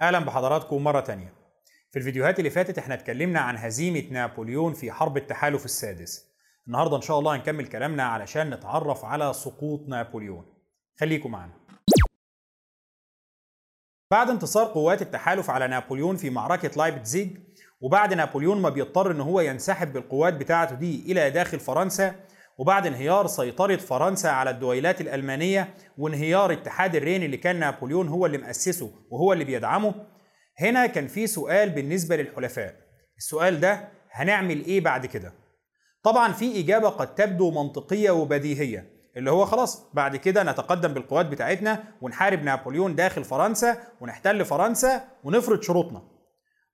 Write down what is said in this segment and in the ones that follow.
أهلا بحضراتكم مرة تانية. في الفيديوهات اللي فاتت إحنا اتكلمنا عن هزيمة نابليون في حرب التحالف السادس. النهارده إن شاء الله هنكمل كلامنا علشان نتعرف على سقوط نابليون. خليكم معنا. بعد انتصار قوات التحالف على نابليون في معركة لايبتزيج وبعد نابليون ما بيضطر إن هو ينسحب بالقوات بتاعته دي إلى داخل فرنسا وبعد انهيار سيطرة فرنسا على الدويلات الألمانية وانهيار اتحاد الرين اللي كان نابليون هو اللي مؤسسه وهو اللي بيدعمه هنا كان في سؤال بالنسبة للحلفاء. السؤال ده هنعمل إيه بعد كده؟ طبعا في إجابة قد تبدو منطقية وبديهية اللي هو خلاص بعد كده نتقدم بالقوات بتاعتنا ونحارب نابليون داخل فرنسا ونحتل فرنسا ونفرض شروطنا.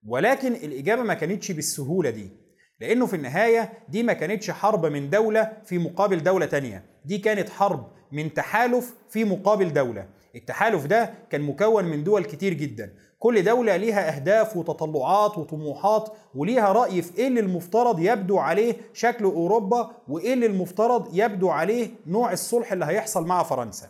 ولكن الإجابة ما كانتش بالسهولة دي. لأنه في النهاية دي ما كانتش حرب من دولة في مقابل دولة تانية. دي كانت حرب من تحالف في مقابل دولة. التحالف ده كان مكون من دول كتير جدا. كل دولة ليها أهداف وتطلعات وطموحات وليها رأي في إيه اللي المفترض يبدو عليه شكل أوروبا وإيه اللي المفترض يبدو عليه نوع الصلح اللي هيحصل مع فرنسا.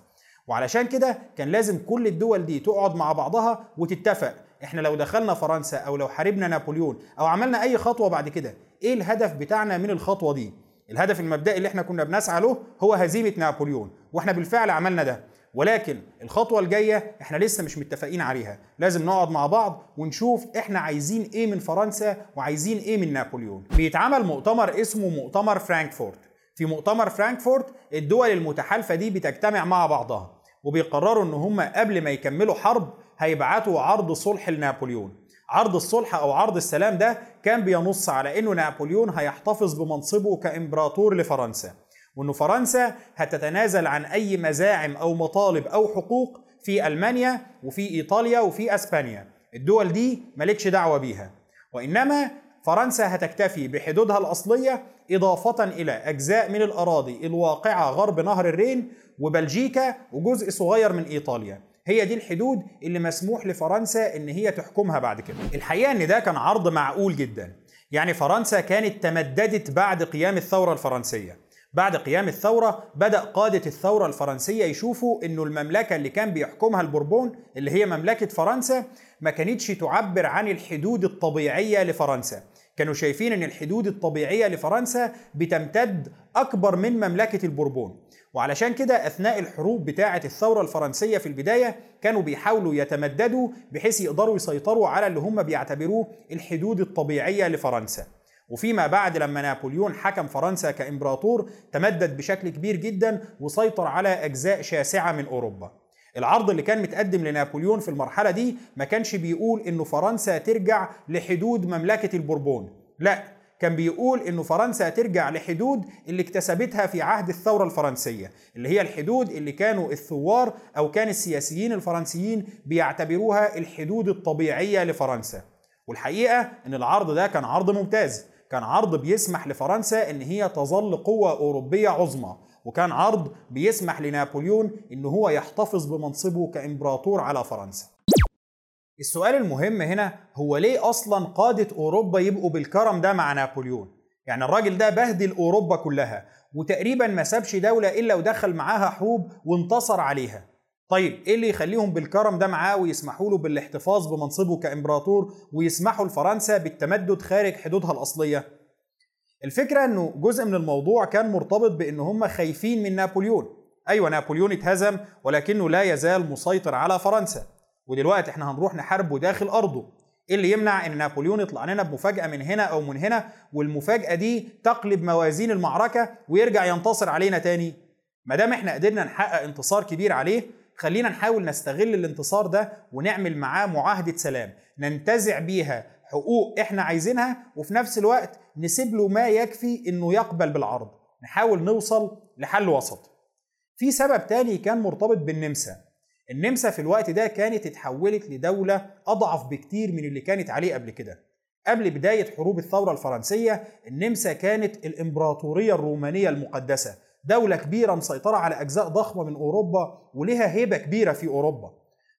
وعلشان كده كان لازم كل الدول دي تقعد مع بعضها وتتفق. إحنا لو دخلنا فرنسا أو لو حاربنا نابليون أو عملنا أي خطوة بعد كده إيه الهدف بتاعنا من الخطوة دي؟ الهدف المبدئي اللي إحنا كنا بنسعى له هو هزيمة نابليون وإحنا بالفعل عملنا ده. ولكن الخطوة الجاية إحنا لسه مش متفقين عليها. لازم نقعد مع بعض ونشوف إحنا عايزين إيه من فرنسا وعايزين إيه من نابليون. بيتعمل مؤتمر اسمه مؤتمر فرانكفورت. في مؤتمر فرانكفورت الدول المتحالفة دي بتجتمع مع بعضها وبيقرروا إن هم قبل ما يكملوا حرب هيبعتوا عرض صلح لنابليون. عرض الصلح أو عرض السلام ده كان بينص على إنه نابليون هيحتفظ بمنصبه كإمبراطور لفرنسا وإنه فرنسا هتتنازل عن أي مزاعم أو مطالب أو حقوق في ألمانيا وفي إيطاليا وفي أسبانيا. الدول دي مالكش دعوة بيها. وإنما فرنسا هتكتفي بحدودها الأصلية إضافة إلى أجزاء من الأراضي الواقعة غرب نهر الرين وبلجيكا وجزء صغير من إيطاليا. هي دي الحدود اللي مسموح لفرنسا إن هي تحكمها بعد كده. الحقيقة إن ده كان عرض معقول جدا. يعني فرنسا كانت تمددت بعد قيام الثورة الفرنسية. بعد قيام الثورة بدأ قادة الثورة الفرنسية يشوفوا إنه المملكة اللي كان بيحكمها البوربون اللي هي مملكة فرنسا ما كانتش تعبر عن الحدود الطبيعية لفرنسا. كانوا شايفين إن الحدود الطبيعية لفرنسا بتمتد أكبر من مملكة البوربون. وعلشان كده أثناء الحروب بتاعة الثورة الفرنسية في البداية كانوا بيحاولوا يتمددوا بحيث يقدروا يسيطروا على اللي هم بيعتبروه الحدود الطبيعية لفرنسا. وفيما بعد لما نابليون حكم فرنسا كإمبراطور تمدد بشكل كبير جدا وسيطر على أجزاء شاسعة من أوروبا. العرض اللي كان متقدم لنابليون في المرحلة دي ما كانش بيقول إنه فرنسا ترجع لحدود مملكة البوربون. لا كان بيقول إنه فرنسا ترجع لحدود اللي اكتسبتها في عهد الثورة الفرنسية اللي هي الحدود اللي كانوا الثوار أو كان السياسيين الفرنسيين بيعتبروها الحدود الطبيعية لفرنسا. والحقيقة إن العرض ده كان عرض ممتاز كان عرض بيسمح لفرنسا إن هي تظل قوة أوروبية عظمى وكان عرض بيسمح لنابليون إن هو يحتفظ بمنصبه كإمبراطور على فرنسا. السؤال المهم هنا هو ليه أصلا قادة أوروبا يبقوا بالكرم ده مع نابليون؟ يعني الراجل ده بهدل أوروبا كلها وتقريبا ما سابش دولة إلا ودخل معاها حروب وانتصر عليها. طيب إيه اللي يخليهم بالكرم ده معاه ويسمحوا له بالاحتفاظ بمنصبه كإمبراطور ويسمحوا لفرنسا بالتمدد خارج حدودها الأصلية؟ الفكرة إنه جزء من الموضوع كان مرتبط بإن هم خايفين من نابليون. أيوه نابليون اتهزم ولكنه لا يزال مسيطر على فرنسا. ودلوقتي إحنا هنروح نحاربه داخل أرضه. إيه اللي يمنع إن نابليون يطلع لنا بمفاجأة من هنا أو من هنا؟ والمفاجأة دي تقلب موازين المعركة ويرجع ينتصر علينا تاني. ما دام إحنا قدرنا نحقق انتصار كبير عليه خلينا نحاول نستغل الانتصار ده ونعمل معاه معاهدة سلام. ننتزع بيها حقوق إحنا عايزينها وفي نفس الوقت نسيب له ما يكفي إنه يقبل بالعرض. نحاول نوصل لحل وسط. في سبب تاني كان مرتبط بالنمسا. النمسا في الوقت ده كانت اتحولت لدولة أضعف بكتير من اللي كانت عليه قبل كده. قبل بداية حروب الثورة الفرنسية النمسا كانت الإمبراطورية الرومانية المقدسة دولة كبيرة مسيطرة على أجزاء ضخمة من أوروبا ولها هيبة كبيرة في أوروبا.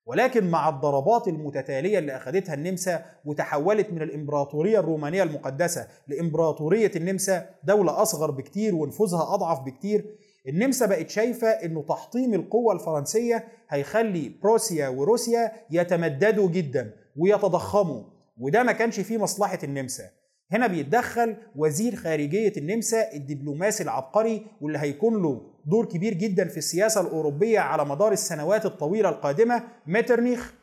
ولكن مع الضربات المتتالية اللي أخذتها النمسا وتحولت من الإمبراطورية الرومانية المقدسة لإمبراطورية النمسا دولة أصغر بكتير ونفوذها أضعف بكتير النمسا بقت شايفة إنه تحطيم القوة الفرنسية هيخلي بروسيا وروسيا يتمددوا جدا ويتضخموا وده ما كانش فيه مصلحة النمسا. هنا بيتدخل وزير خارجية النمسا الدبلوماسي العبقري واللي هيكون له دور كبير جدا في السياسة الأوروبية على مدار السنوات الطويلة القادمة ميترنيخ.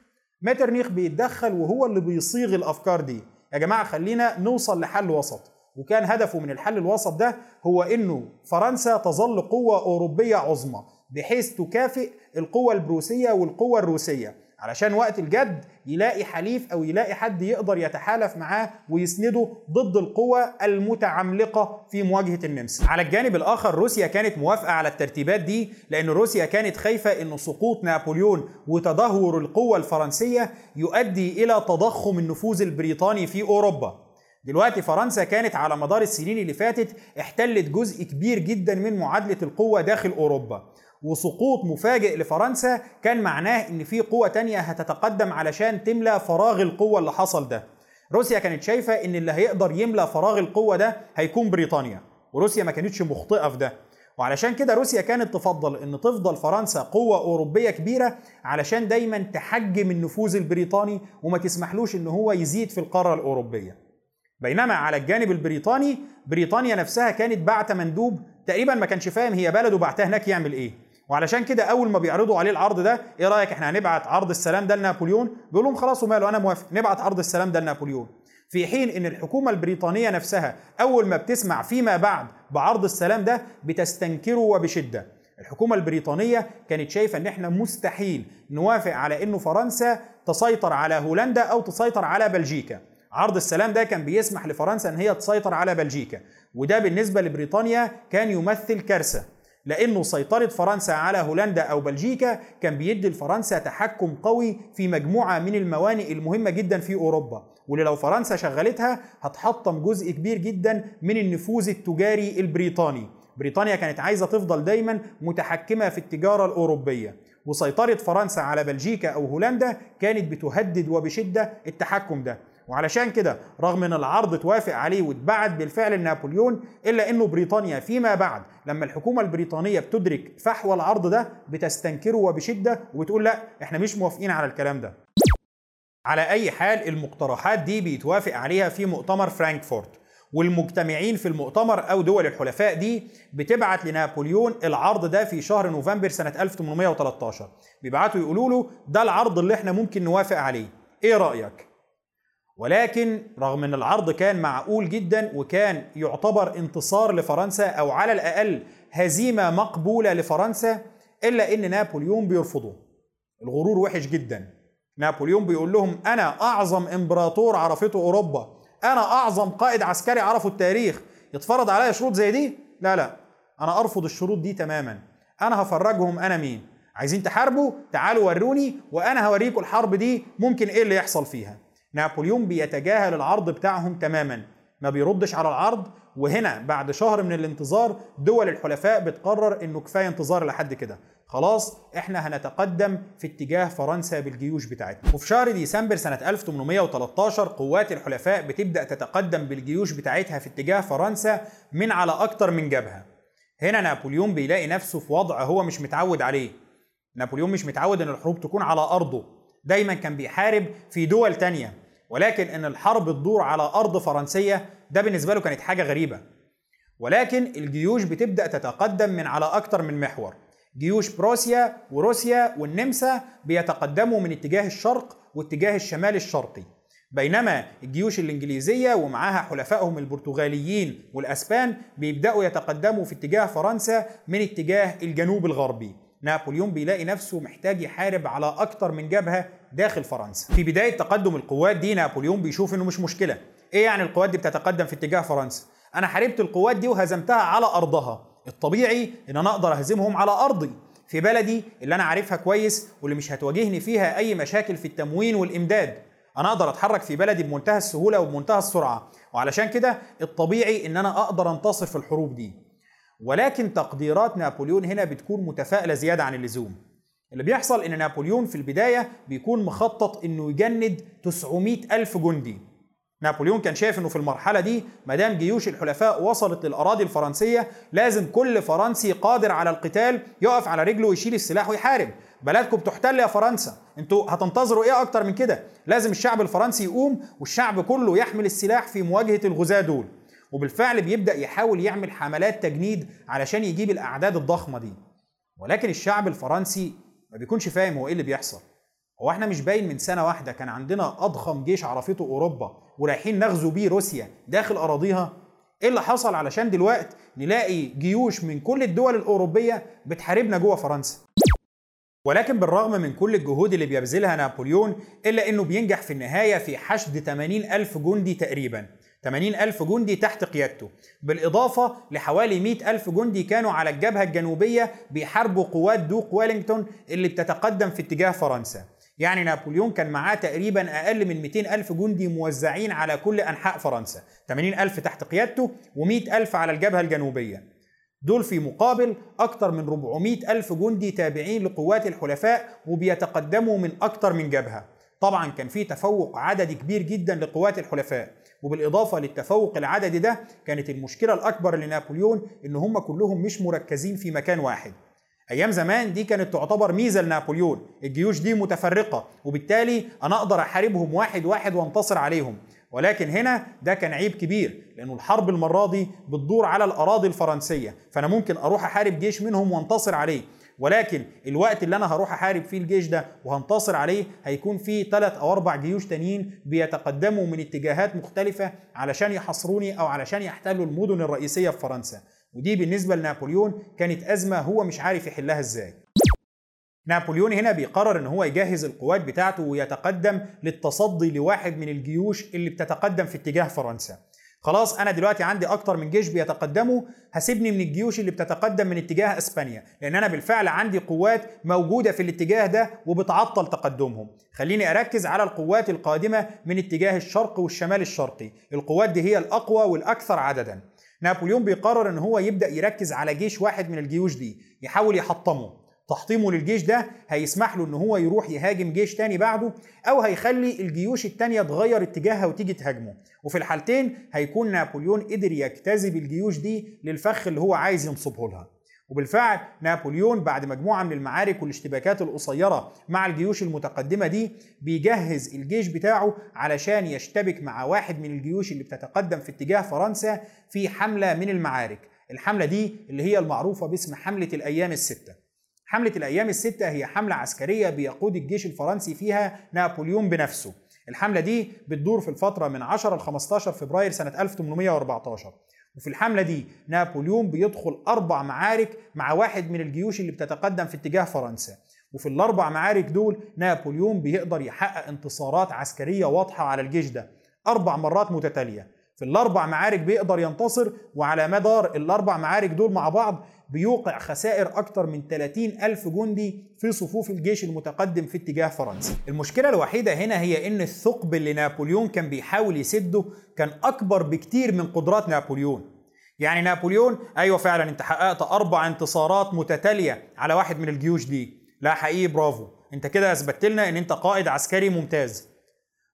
ميترنيخ بيتدخل وهو اللي بيصيغ الأفكار دي. يا جماعة خلينا نوصل لحل وسط. وكان هدفه من الحل الوسط ده هو إنه فرنسا تظل قوة أوروبية عظمى بحيث تكافئ القوة البروسية والقوة الروسية علشان وقت الجد يلاقي حليف أو يلاقي حد يقدر يتحالف معاه ويسنده ضد القوى المتعملقة في مواجهة النمسا. على الجانب الآخر روسيا كانت موافقة على الترتيبات دي لأن روسيا كانت خايفة إن سقوط نابليون وتدهور القوة الفرنسية يؤدي إلى تضخم النفوذ البريطاني في أوروبا. دلوقتي فرنسا كانت على مدار السنين اللي فاتت احتلت جزء كبير جدا من معادلة القوة داخل أوروبا. وسقوط مفاجئ لفرنسا كان معناه إن في قوة تانية هتتقدم علشان تملى فراغ القوة اللي حصل ده. روسيا كانت شايفة إن اللي هيقدر يملى فراغ القوة ده هيكون بريطانيا وروسيا ما كانتش مخطئة في ده. وعلشان كده روسيا كانت تفضل إن تفضل فرنسا قوة أوروبية كبيرة علشان دايما تحجم النفوذ البريطاني وما تسمحلوش إن هو يزيد في القارة الأوروبية. بينما على الجانب البريطاني بريطانيا نفسها كانت بعت مندوب تقريبا ما كانش فاهم هي بلده بعتها هناك يعمل إيه. وعلشان كده أول ما بيعرضوا عليه العرض ده إيه رأيك إحنا هنبعت عرض السلام ده لنابليون؟ بيقول لهم خلاص وماله أنا موافق نبعت عرض السلام ده لنابليون. في حين إن الحكومة البريطانية نفسها أول ما بتسمع فيما بعد بعرض السلام ده بتستنكره وبشدة. الحكومة البريطانية كانت شايفة إن إحنا مستحيل نوافق على إنه فرنسا تسيطر على هولندا أو تسيطر على بلجيكا. عرض السلام ده كان بيسمح لفرنسا إن هي تسيطر على بلجيكا وده بالنسبة لبريطانيا كان يمثل كارثة لأنه سيطره فرنسا على هولندا أو بلجيكا كان بيدي لفرنسا تحكم قوي في مجموعة من الموانئ المهمة جدا في أوروبا واللي لو فرنسا شغلتها هتحطم جزء كبير جدا من النفوذ التجاري البريطاني. بريطانيا كانت عايزة تفضل دايما متحكمة في التجارة الأوروبية وسيطره فرنسا على بلجيكا أو هولندا كانت بتهدد وبشدة التحكم ده. وعلشان كده رغم إن العرض توافق عليه واتبعت بالفعل لنابليون إلا إنه بريطانيا فيما بعد لما الحكومة البريطانية بتدرك فحوى العرض ده بتستنكره وبشدة وبتقول لأ إحنا مش موافقين على الكلام ده. على أي حال المقترحات دي بيتوافق عليها في مؤتمر فرانكفورت. والمجتمعين في المؤتمر أو دول الحلفاء دي بتبعت لنابليون العرض ده في شهر نوفمبر سنة 1813 بيبعتوا يقولوا له ده العرض اللي إحنا ممكن نوافق عليه. إيه رأيك؟ ولكن رغم أن العرض كان معقول جدا وكان يعتبر انتصار لفرنسا أو على الأقل هزيمة مقبولة لفرنسا إلا إن نابليون بيرفضه. الغرور وحش جدا. نابليون بيقول لهم أنا أعظم إمبراطور عرفته أوروبا. أنا أعظم قائد عسكري عرفه التاريخ. يتفرض عليا شروط زي دي؟ لا لا. أنا أرفض الشروط دي تماما. أنا هفرجهم أنا مين؟ عايزين تحاربوا؟ تعالوا وروني وأنا هوريكم الحرب دي ممكن إيه اللي يحصل فيها. نابليون بيتجاهل العرض بتاعهم تماما ما بيردش على العرض. وهنا بعد شهر من الانتظار دول الحلفاء بتقرر إنه كفاية انتظار لحد كده. خلاص إحنا هنتقدم في اتجاه فرنسا بالجيوش بتاعتنا وفي شهر ديسمبر سنة 1813 قوات الحلفاء بتبدأ تتقدم بالجيوش بتاعتها في اتجاه فرنسا من على أكتر من جبهة. هنا نابليون بيلاقي نفسه في وضع هو مش متعود عليه. نابليون مش متعود إن الحروب تكون على أرضه. دايما كان بيحارب في دول تانية. ولكن إن الحرب تدور على أرض فرنسية ده بالنسبة له كانت حاجة غريبة. ولكن الجيوش بتبدأ تتقدم من على أكتر من محور. جيوش بروسيا وروسيا والنمسا بيتقدموا من اتجاه الشرق واتجاه الشمال الشرقي. بينما الجيوش الإنجليزية ومعاها حلفائهم البرتغاليين والأسبان بيبدأوا يتقدموا في اتجاه فرنسا من اتجاه الجنوب الغربي. نابليون بيلاقي نفسه محتاج يحارب على أكتر من جبهة داخل فرنسا. في بداية تقدم القوات دي نابليون بيشوف إنه مش مشكلة. إيه يعني القوات دي بتتقدم في اتجاه فرنسا؟ أنا حاربت القوات دي وهزمتها على أرضها. الطبيعي إن أنا أقدر أهزمهم على أرضي. في بلدي اللي أنا عارفها كويس واللي مش هتواجهني فيها أي مشاكل في التموين والإمداد. أنا أقدر أتحرك في بلدي بمنتهى السهولة وبمنتهى السرعة. وعلشان كده الطبيعي إن أنا أقدر أنتصر في الحروب دي. ولكن تقديرات نابليون هنا بتكون متفائلة زيادة عن اللزوم. اللي بيحصل إن نابليون في البداية بيكون مخطط إنه يجند 900 ألف جندي. نابليون كان شايف إنه في المرحلة دي ما دام جيوش الحلفاء وصلت للأراضي الفرنسية لازم كل فرنسي قادر على القتال يقف على رجله ويشيل السلاح ويحارب. بلدكم بتحتل يا فرنسا. أنتوا هتنتظروا إيه أكتر من كده؟ لازم الشعب الفرنسي يقوم والشعب كله يحمل السلاح في مواجهة الغزاة دول. وبالفعل بيبدأ يحاول يعمل حملات تجنيد علشان يجيب الأعداد الضخمة دي. ولكن الشعب الفرنسي ما بيكونش فاهم هو إيه اللي بيحصل. هو إحنا مش باين من سنة واحدة كان عندنا أضخم جيش عرفته أوروبا ورايحين نغزو بيه روسيا داخل أراضيها. إيه اللي حصل علشان دلوقتي نلاقي جيوش من كل الدول الأوروبية بتحاربنا جوه فرنسا؟ ولكن بالرغم من كل الجهود اللي بيبذلها نابليون إلا أنه بينجح في النهاية في حشد 80 ألف جندي تقريبا. 80 ألف جندي تحت قيادته. بالإضافة لحوالي 100 ألف جندي كانوا على الجبهة الجنوبية بيحاربوا قوات دوق ويلينغتون اللي بتتقدم في اتجاه فرنسا. يعني نابليون كان معاه تقريبا أقل من 200 ألف جندي موزعين على كل أنحاء فرنسا. 80 ألف تحت قيادته و100 ألف على الجبهة الجنوبية. دول في مقابل أكثر من 400 ألف جندي تابعين لقوات الحلفاء وبيتقدموا من أكثر من جبهة. طبعا كان في تفوق عددي كبير جدا لقوات الحلفاء. وبالإضافة للتفوق العددي ده كانت المشكلة الأكبر لنابليون إن هم كلهم مش مركزين في مكان واحد. أيام زمان دي كانت تعتبر ميزة لنابليون الجيوش دي متفرقة وبالتالي أنا أقدر أحاربهم واحد واحد وأنتصر عليهم. ولكن هنا ده كان عيب كبير لأنه الحرب المرة دي بتدور على الأراضي الفرنسية فأنا ممكن أروح أحارب جيش منهم وأنتصر عليه. ولكن الوقت اللي أنا هروح أحارب فيه الجيش ده وهنتصر عليه هيكون فيه ثلاث أو أربع جيوش تانيين بيتقدموا من اتجاهات مختلفة علشان يحصروني أو علشان يحتلوا المدن الرئيسية في فرنسا. ودي بالنسبة لنابليون كانت أزمة هو مش عارف يحلها إزاي. نابليون هنا بيقرر إن هو يجهز القوات بتاعته ويتقدم للتصدي لواحد من الجيوش اللي بتتقدم في اتجاه فرنسا. خلاص أنا دلوقتي عندي أكتر من جيش بيتقدموا هسيبني من الجيوش اللي بتتقدم من اتجاه إسبانيا. لأن أنا بالفعل عندي قوات موجودة في الاتجاه ده وبتعطل تقدمهم. خليني أركز على القوات القادمة من اتجاه الشرق والشمال الشرقي. القوات دي هي الأقوى والأكثر عددا. نابليون بيقرر إن هو يبدأ يركز على جيش واحد من الجيوش دي يحاول يحطمه. تحطيمه للجيش ده هيسمح له إن هو يروح يهاجم جيش تاني بعده أو هيخلي الجيوش التانية تغير اتجاهها وتيجي تهاجمه. وفي الحالتين هيكون نابليون قدر يجتذب الجيوش دي للفخ اللي هو عايز ينصبه لها. وبالفعل نابليون بعد مجموعة من المعارك والاشتباكات القصيرة مع الجيوش المتقدمة دي بيجهز الجيش بتاعه علشان يشتبك مع واحد من الجيوش اللي بتتقدم في اتجاه فرنسا في حملة من المعارك. الحملة دي اللي هي المعروفة باسم حملة الأيام الستة. حملة الأيام الستة هي حملة عسكرية بيقود الجيش الفرنسي فيها نابليون بنفسه. الحملة دي بتدور في الفترة من 10 ل 15 فبراير سنة 1814 وفي الحملة دي نابليون بيدخل أربع معارك مع واحد من الجيوش اللي بتتقدم في اتجاه فرنسا. وفي الأربع معارك دول نابليون بيقدر يحقق انتصارات عسكرية واضحة على الجيش ده. أربع مرات متتالية. في الأربع معارك بيقدر ينتصر وعلى مدار الأربع معارك دول مع بعض بيوقع خسائر أكثر من 30 ألف جندي في صفوف الجيش المتقدم في اتجاه فرنسا. المشكلة الوحيدة هنا هي إن الثقب اللي نابليون كان بيحاول يسده كان أكبر بكتير من قدرات نابليون. يعني نابليون أيوة فعلا أنت حققت أربع انتصارات متتالية على واحد من الجيوش دي. لا حقيقي برافو. أنت كده أثبتت لنا إن أنت قائد عسكري ممتاز.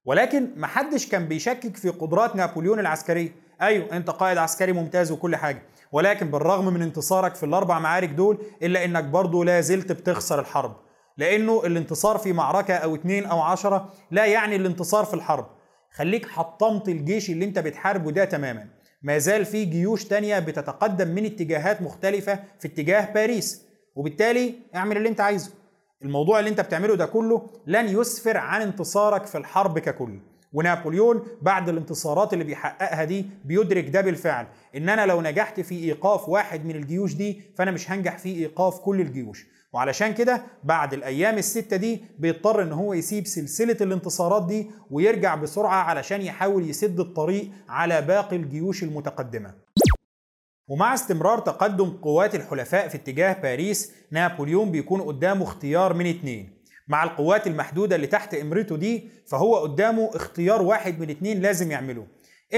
ولكن محدش كان بيشكك في قدرات نابليون العسكرية. أيوة أنت قائد عسكري ممتاز وكل حاجة ولكن بالرغم من انتصارك في الأربع معارك دول إلا إنك برضه لا زلت بتخسر الحرب. لأنه الانتصار في معركة أو اتنين أو عشرة لا يعني الانتصار في الحرب. خليك حطمت الجيش اللي أنت بتحاربه ده تماما. ما زال في جيوش تانية بتتقدم من اتجاهات مختلفة في اتجاه باريس. وبالتالي اعمل اللي أنت عايزه. الموضوع اللي انت بتعمله ده كله لن يسفر عن انتصارك في الحرب ككل. ونابليون بعد الانتصارات اللي بيحققها دي بيدرك ده بالفعل. إن أنا لو نجحت في إيقاف واحد من الجيوش دي فأنا مش هنجح في إيقاف كل الجيوش. وعلشان كده بعد الأيام الستة دي بيضطر إن هو يسيب سلسلة الانتصارات دي ويرجع بسرعة علشان يحاول يسد الطريق على باقي الجيوش المتقدمة. ومع استمرار تقدم قوات الحلفاء في اتجاه باريس نابليون بيكون قدامه اختيار من اتنين. مع القوات المحدودة اللي تحت إمرته دي فهو قدامه اختيار واحد من اتنين لازم يعمله.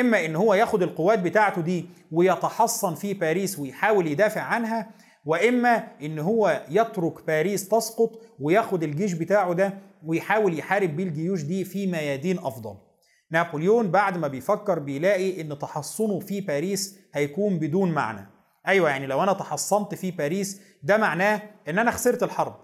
إما إن هو ياخد القوات بتاعته دي ويتحصن في باريس ويحاول يدافع عنها وإما إن هو يترك باريس تسقط وياخد الجيش بتاعه ده ويحاول يحارب بيه الجيوش دي في ميادين أفضل. نابليون بعد ما بيفكر بيلاقي إن تحصنه في باريس هيكون بدون معنى. أيوه يعني لو أنا تحصنت في باريس ده معناه إن أنا خسرت الحرب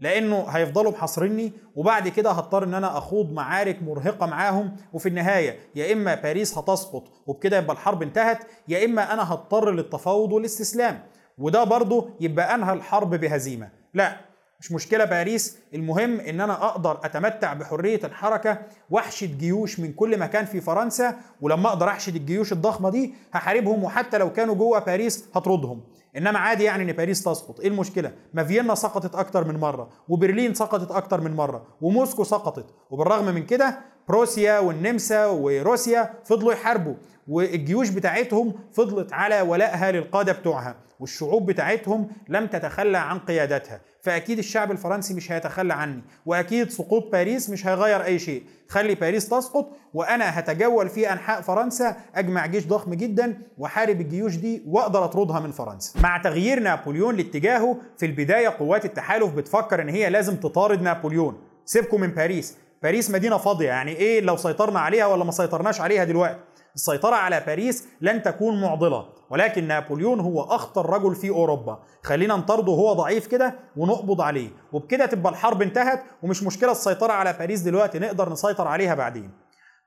لأنه هيفضلوا محاصريني وبعد كده هضطر إن أنا أخوض معارك مرهقة معاهم. وفي النهاية يا إما باريس هتسقط وبكده يبقى الحرب انتهت يا إما أنا هضطر للتفاوض والاستسلام. وده برضه يبقى أنهى الحرب بهزيمة. لا مش مشكلة باريس المهم إن أنا أقدر أتمتع بحرية الحركة وأحشد جيوش من كل مكان في فرنسا ولما أقدر أحشد الجيوش الضخمة دي هحاربهم وحتى لو كانوا جوه باريس هطردهم. إنما عادي يعني إن باريس تسقط. إيه المشكلة؟ ما فيينا سقطت أكتر من مرة وبرلين سقطت أكتر من مرة وموسكو سقطت. وبالرغم من كده بروسيا والنمسا وروسيا فضلوا يحاربوا. والجيوش بتاعتهم فضلت على ولائها للقادة بتوعها والشعوب بتاعتهم لم تتخلى عن قيادتها. فأكيد الشعب الفرنسي مش هيتخلى عني وأكيد سقوط باريس مش هيغير أي شيء. خلي باريس تسقط وأنا هتجول في أنحاء فرنسا أجمع جيش ضخم جدا وأحارب الجيوش دي وأقدر أطردها من فرنسا. مع تغيير نابليون لاتجاهه في البداية قوات التحالف بتفكر إن هي لازم تطارد نابليون. سيبكم من باريس. باريس مدينة فاضية يعني إيه لو سيطرنا عليها ولا ما سيطرناش عليها دلوقتي؟ السيطرة على باريس لن تكون معضلة ولكن نابليون هو أخطر رجل في أوروبا. خلينا نطرده هو ضعيف كده ونقبض عليه. وبكده تبقى الحرب انتهت ومش مشكلة السيطرة على باريس دلوقتي نقدر نسيطر عليها بعدين.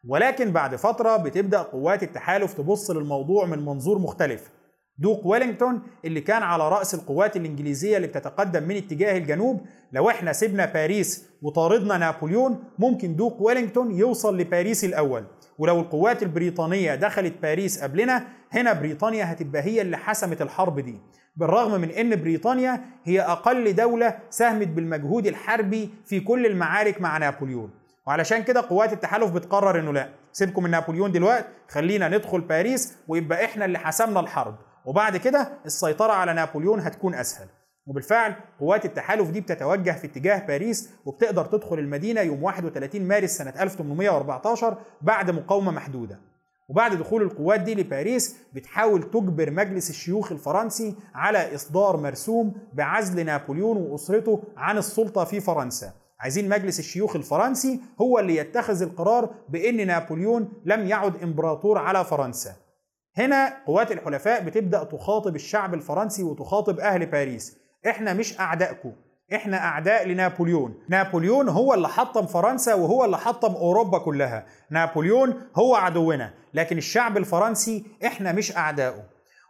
ولكن بعد فترة بتبدأ قوات التحالف تبص للموضوع من منظور مختلف. دوق ويلينغتون اللي كان على رأس القوات الإنجليزية اللي بتتقدم من اتجاه الجنوب لو إحنا سيبنا باريس وطاردنا نابليون ممكن دوق ويلينغتون يوصل لباريس الأول. ولو القوات البريطانية دخلت باريس قبلنا هنا بريطانيا هتبقى هي اللي حسمت الحرب دي. بالرغم من إن بريطانيا هي أقل دولة ساهمت بالمجهود الحربي في كل المعارك مع نابليون. وعلشان كده قوات التحالف بتقرر إنه لا. سيبكم من نابليون دلوقتي خلينا ندخل باريس ويبقى إحنا اللي حسمنا الحرب. وبعد كده السيطرة على نابليون هتكون أسهل. وبالفعل قوات التحالف دي بتتوجه في اتجاه باريس وبتقدر تدخل المدينة يوم 31 مارس سنة 1814 بعد مقاومة محدودة. وبعد دخول القوات دي لباريس بتحاول تجبر مجلس الشيوخ الفرنسي على إصدار مرسوم بعزل نابليون وأسرته عن السلطة في فرنسا. عايزين مجلس الشيوخ الفرنسي هو اللي يتخذ القرار بأن نابليون لم يعد إمبراطور على فرنسا. هنا قوات الحلفاء بتبدأ تخاطب الشعب الفرنسي وتخاطب أهل باريس. إحنا مش أعدائكم. إحنا أعداء لنابليون. نابليون هو اللي حطم فرنسا وهو اللي حطم أوروبا كلها. نابليون هو عدونا. لكن الشعب الفرنسي إحنا مش أعدائه.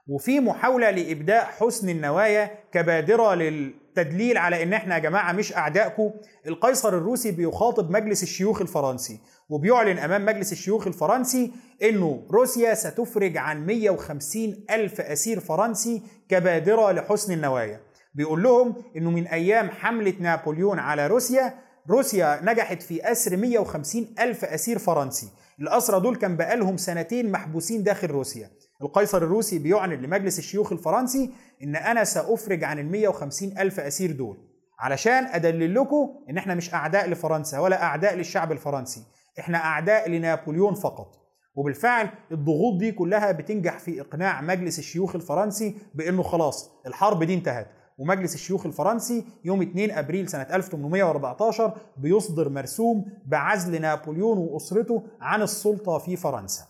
وفي محاولة لإبداء حسن النوايا كبادرة للتدليل على إن إحنا يا جماعة مش أعدائكم القيصر الروسي بيخاطب مجلس الشيوخ الفرنسي وبيعلن أمام مجلس الشيوخ الفرنسي إنه روسيا ستفرج عن 150 ألف أسير فرنسي كبادرة لحسن النوايا. بيقول لهم إنه من أيام حملة نابليون على روسيا روسيا نجحت في أسر 150 ألف أسير فرنسي. الأسرى دول كان بقالهم سنتين محبوسين داخل روسيا. القيصر الروسي بيعلن لمجلس الشيوخ الفرنسي إن أنا سأفرج عن ال 150 ألف أسير دول. علشان أدلل لكم إن إحنا مش أعداء لفرنسا ولا أعداء للشعب الفرنسي. إحنا أعداء لنابليون فقط. وبالفعل الضغوط دي كلها بتنجح في إقناع مجلس الشيوخ الفرنسي بأنه خلاص الحرب دي انتهت. ومجلس الشيوخ الفرنسي يوم 2 أبريل سنة 1814 بيصدر مرسوم بعزل نابليون وأسرته عن السلطة في فرنسا.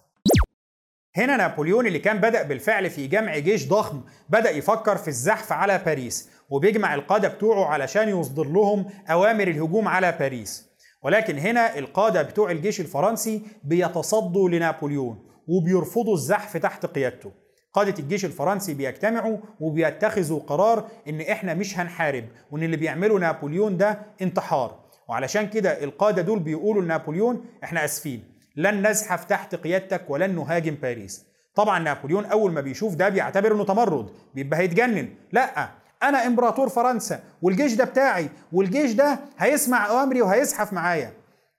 هنا نابليون اللي كان بدأ بالفعل في جمع جيش ضخم بدأ يفكر في الزحف على باريس وبيجمع القادة بتوعه علشان يصدر لهم أوامر الهجوم على باريس ولكن هنا القادة بتوع الجيش الفرنسي بيتصدوا لنابليون وبيرفضوا الزحف تحت قيادته قادة الجيش الفرنسي بيجتمعوا وبيتخذوا قرار إن إحنا مش هنحارب وإن اللي بيعمله نابليون ده انتحار. وعلشان كده القادة دول بيقولوا لنابليون إحنا آسفين لن نزحف تحت قيادتك ولن نهاجم باريس. طبعا نابليون أول ما بيشوف ده بيعتبر إنه تمرد بيبقى هيتجنن. لا أنا إمبراطور فرنسا والجيش ده بتاعي والجيش ده هيسمع أوامري وهيزحف معايا.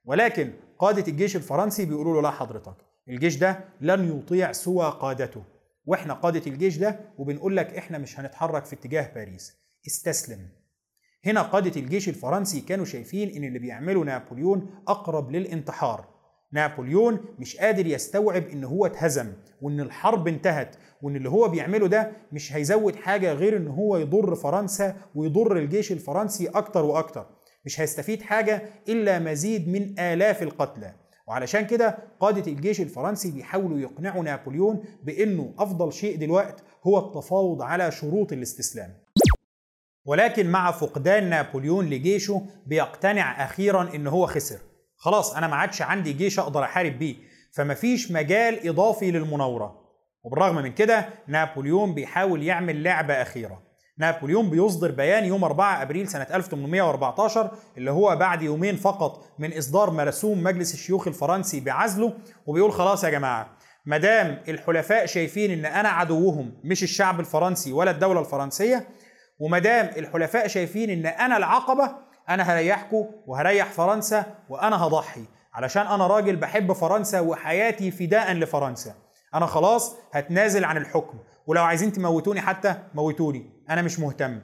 ولكن قادة الجيش الفرنسي بيقولوا له لا حضرتك الجيش ده لن يطيع سوى قادته. وإحنا قادة الجيش ده وبنقول لك إحنا مش هنتحرك في اتجاه باريس. استسلم. هنا قادة الجيش الفرنسي كانوا شايفين إن اللي بيعمله نابليون أقرب للانتحار. نابليون مش قادر يستوعب إن هو اتهزم وإن الحرب انتهت وإن اللي هو بيعمله ده مش هيزود حاجة غير إن هو يضر فرنسا ويضر الجيش الفرنسي أكتر وأكتر. مش هيستفيد حاجة إلا مزيد من آلاف القتلى. وعلشان كده قادة الجيش الفرنسي بيحاولوا يقنعوا نابليون بأنه أفضل شيء دلوقت هو التفاوض على شروط الاستسلام. ولكن مع فقدان نابليون لجيشه بيقتنع أخيرا إن هو خسر. خلاص أنا ما عادش عندي جيش أقدر أحارب بيه فمفيش مجال إضافي للمناورة. وبالرغم من كده نابليون بيحاول يعمل لعبة أخيرة. نابليون بيصدر بيان يوم 4 أبريل سنة 1814 اللي هو بعد يومين فقط من إصدار مرسوم مجلس الشيوخ الفرنسي بعزله وبيقول خلاص يا جماعة ما دام الحلفاء شايفين إن أنا عدوهم مش الشعب الفرنسي ولا الدولة الفرنسية وما دام الحلفاء شايفين إن أنا العقبة أنا هريحكم وهريح فرنسا وأنا هضحي علشان أنا راجل بحب فرنسا وحياتي فداء لفرنسا. أنا خلاص هتنازل عن الحكم ولو عايزين تموتوني حتى موتوني. أنا مش مهتم.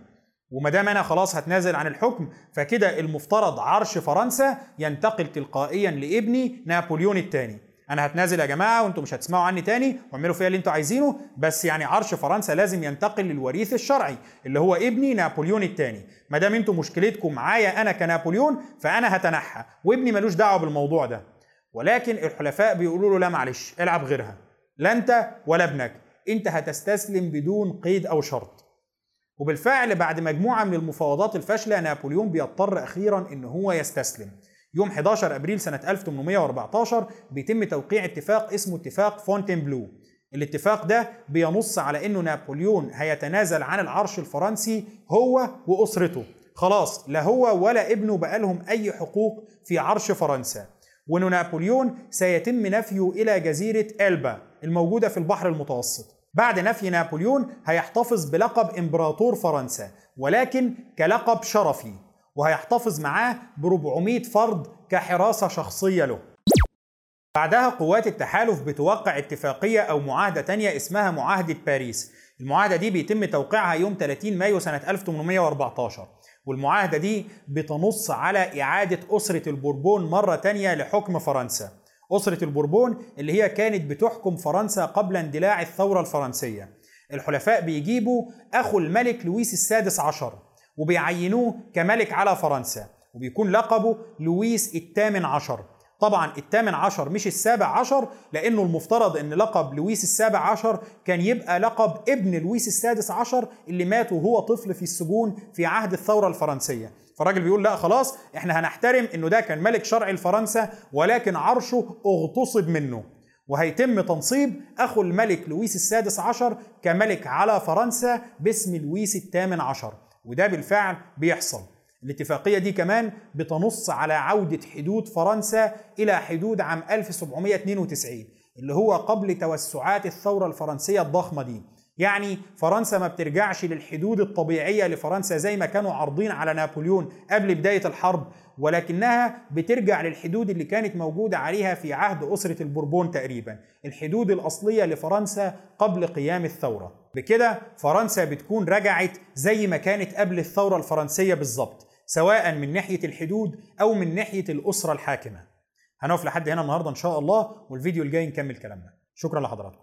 وما دام أنا خلاص هتنازل عن الحكم فكده المفترض عرش فرنسا ينتقل تلقائيا لابني نابليون الثاني أنا هتنازل يا جماعة وأنتم مش هتسمعوا عني تاني واعملوا فيها اللي أنتوا عايزينه. بس يعني عرش فرنسا لازم ينتقل للوريث الشرعي اللي هو ابني نابليون الثاني ما دام أنتم مشكلتكم معايا أنا كنابليون فأنا هتنحى. وابني ملوش دعوة بالموضوع ده. ولكن الحلفاء بيقولوا له لا معلش العب غيرها. لا أنت ولا ابنك. أنت هتستسلم بدون قيد أو شرط. وبالفعل بعد مجموعة من المفاوضات الفاشلة نابليون بيضطر أخيرا إن هو يستسلم. يوم 11 أبريل سنة 1814 بيتم توقيع اتفاق اسمه اتفاق فونتينبلو. الاتفاق ده بينص على إنه نابليون هيتنازل عن العرش الفرنسي هو وأسرته. خلاص لا هو ولا ابنه بقى لهم أي حقوق في عرش فرنسا. وإنه نابليون سيتم نفيه إلى جزيرة ألبا الموجودة في البحر المتوسط. بعد نفي نابليون هيحتفظ بلقب إمبراطور فرنسا ولكن كلقب شرفي وهيحتفظ معاه ب 400 فرد كحراسة شخصية له. بعدها قوات التحالف بتوقع اتفاقية أو معاهدة تانية اسمها معاهدة باريس. المعاهدة دي بيتم توقيعها يوم 30 مايو سنة 1814 والمعاهدة دي بتنص على إعادة أسرة البوربون مرة تانية لحكم فرنسا. أسرة البوربون اللي هي كانت بتحكم فرنسا قبل اندلاع الثورة الفرنسية. الحلفاء بيجيبوا أخو الملك لويس السادس عشر وبيعينوه كملك على فرنسا وبيكون لقبه لويس الثامن عشر. طبعا الثامن عشر مش السابع عشر لأنه المفترض إن لقب لويس السابع عشر كان يبقى لقب ابن لويس السادس عشر اللي مات وهو طفل في السجون في عهد الثورة الفرنسية. فالراجل بيقول لا خلاص إحنا هنحترم إنه ده كان ملك شرعي لفرنسا ولكن عرشه اغتصب منه. وهيتم تنصيب أخو الملك لويس السادس عشر كملك على فرنسا باسم لويس الثامن عشر. وده بالفعل بيحصل. الاتفاقية دي كمان بتنص على عودة حدود فرنسا إلى حدود عام 1792 اللي هو قبل توسعات الثورة الفرنسية الضخمة دي. يعني فرنسا ما بترجعش للحدود الطبيعية لفرنسا زي ما كانوا عارضين على نابليون قبل بداية الحرب ولكنها بترجع للحدود اللي كانت موجودة عليها في عهد أسرة البوربون تقريبا الحدود الأصلية لفرنسا قبل قيام الثورة. بكده فرنسا بتكون رجعت زي ما كانت قبل الثورة الفرنسية بالظبط سواء من ناحية الحدود أو من ناحية الأسرة الحاكمة. هنقف لحد هنا النهاردة إن شاء الله والفيديو الجاي نكمل كلامنا. شكرا لحضراتكم.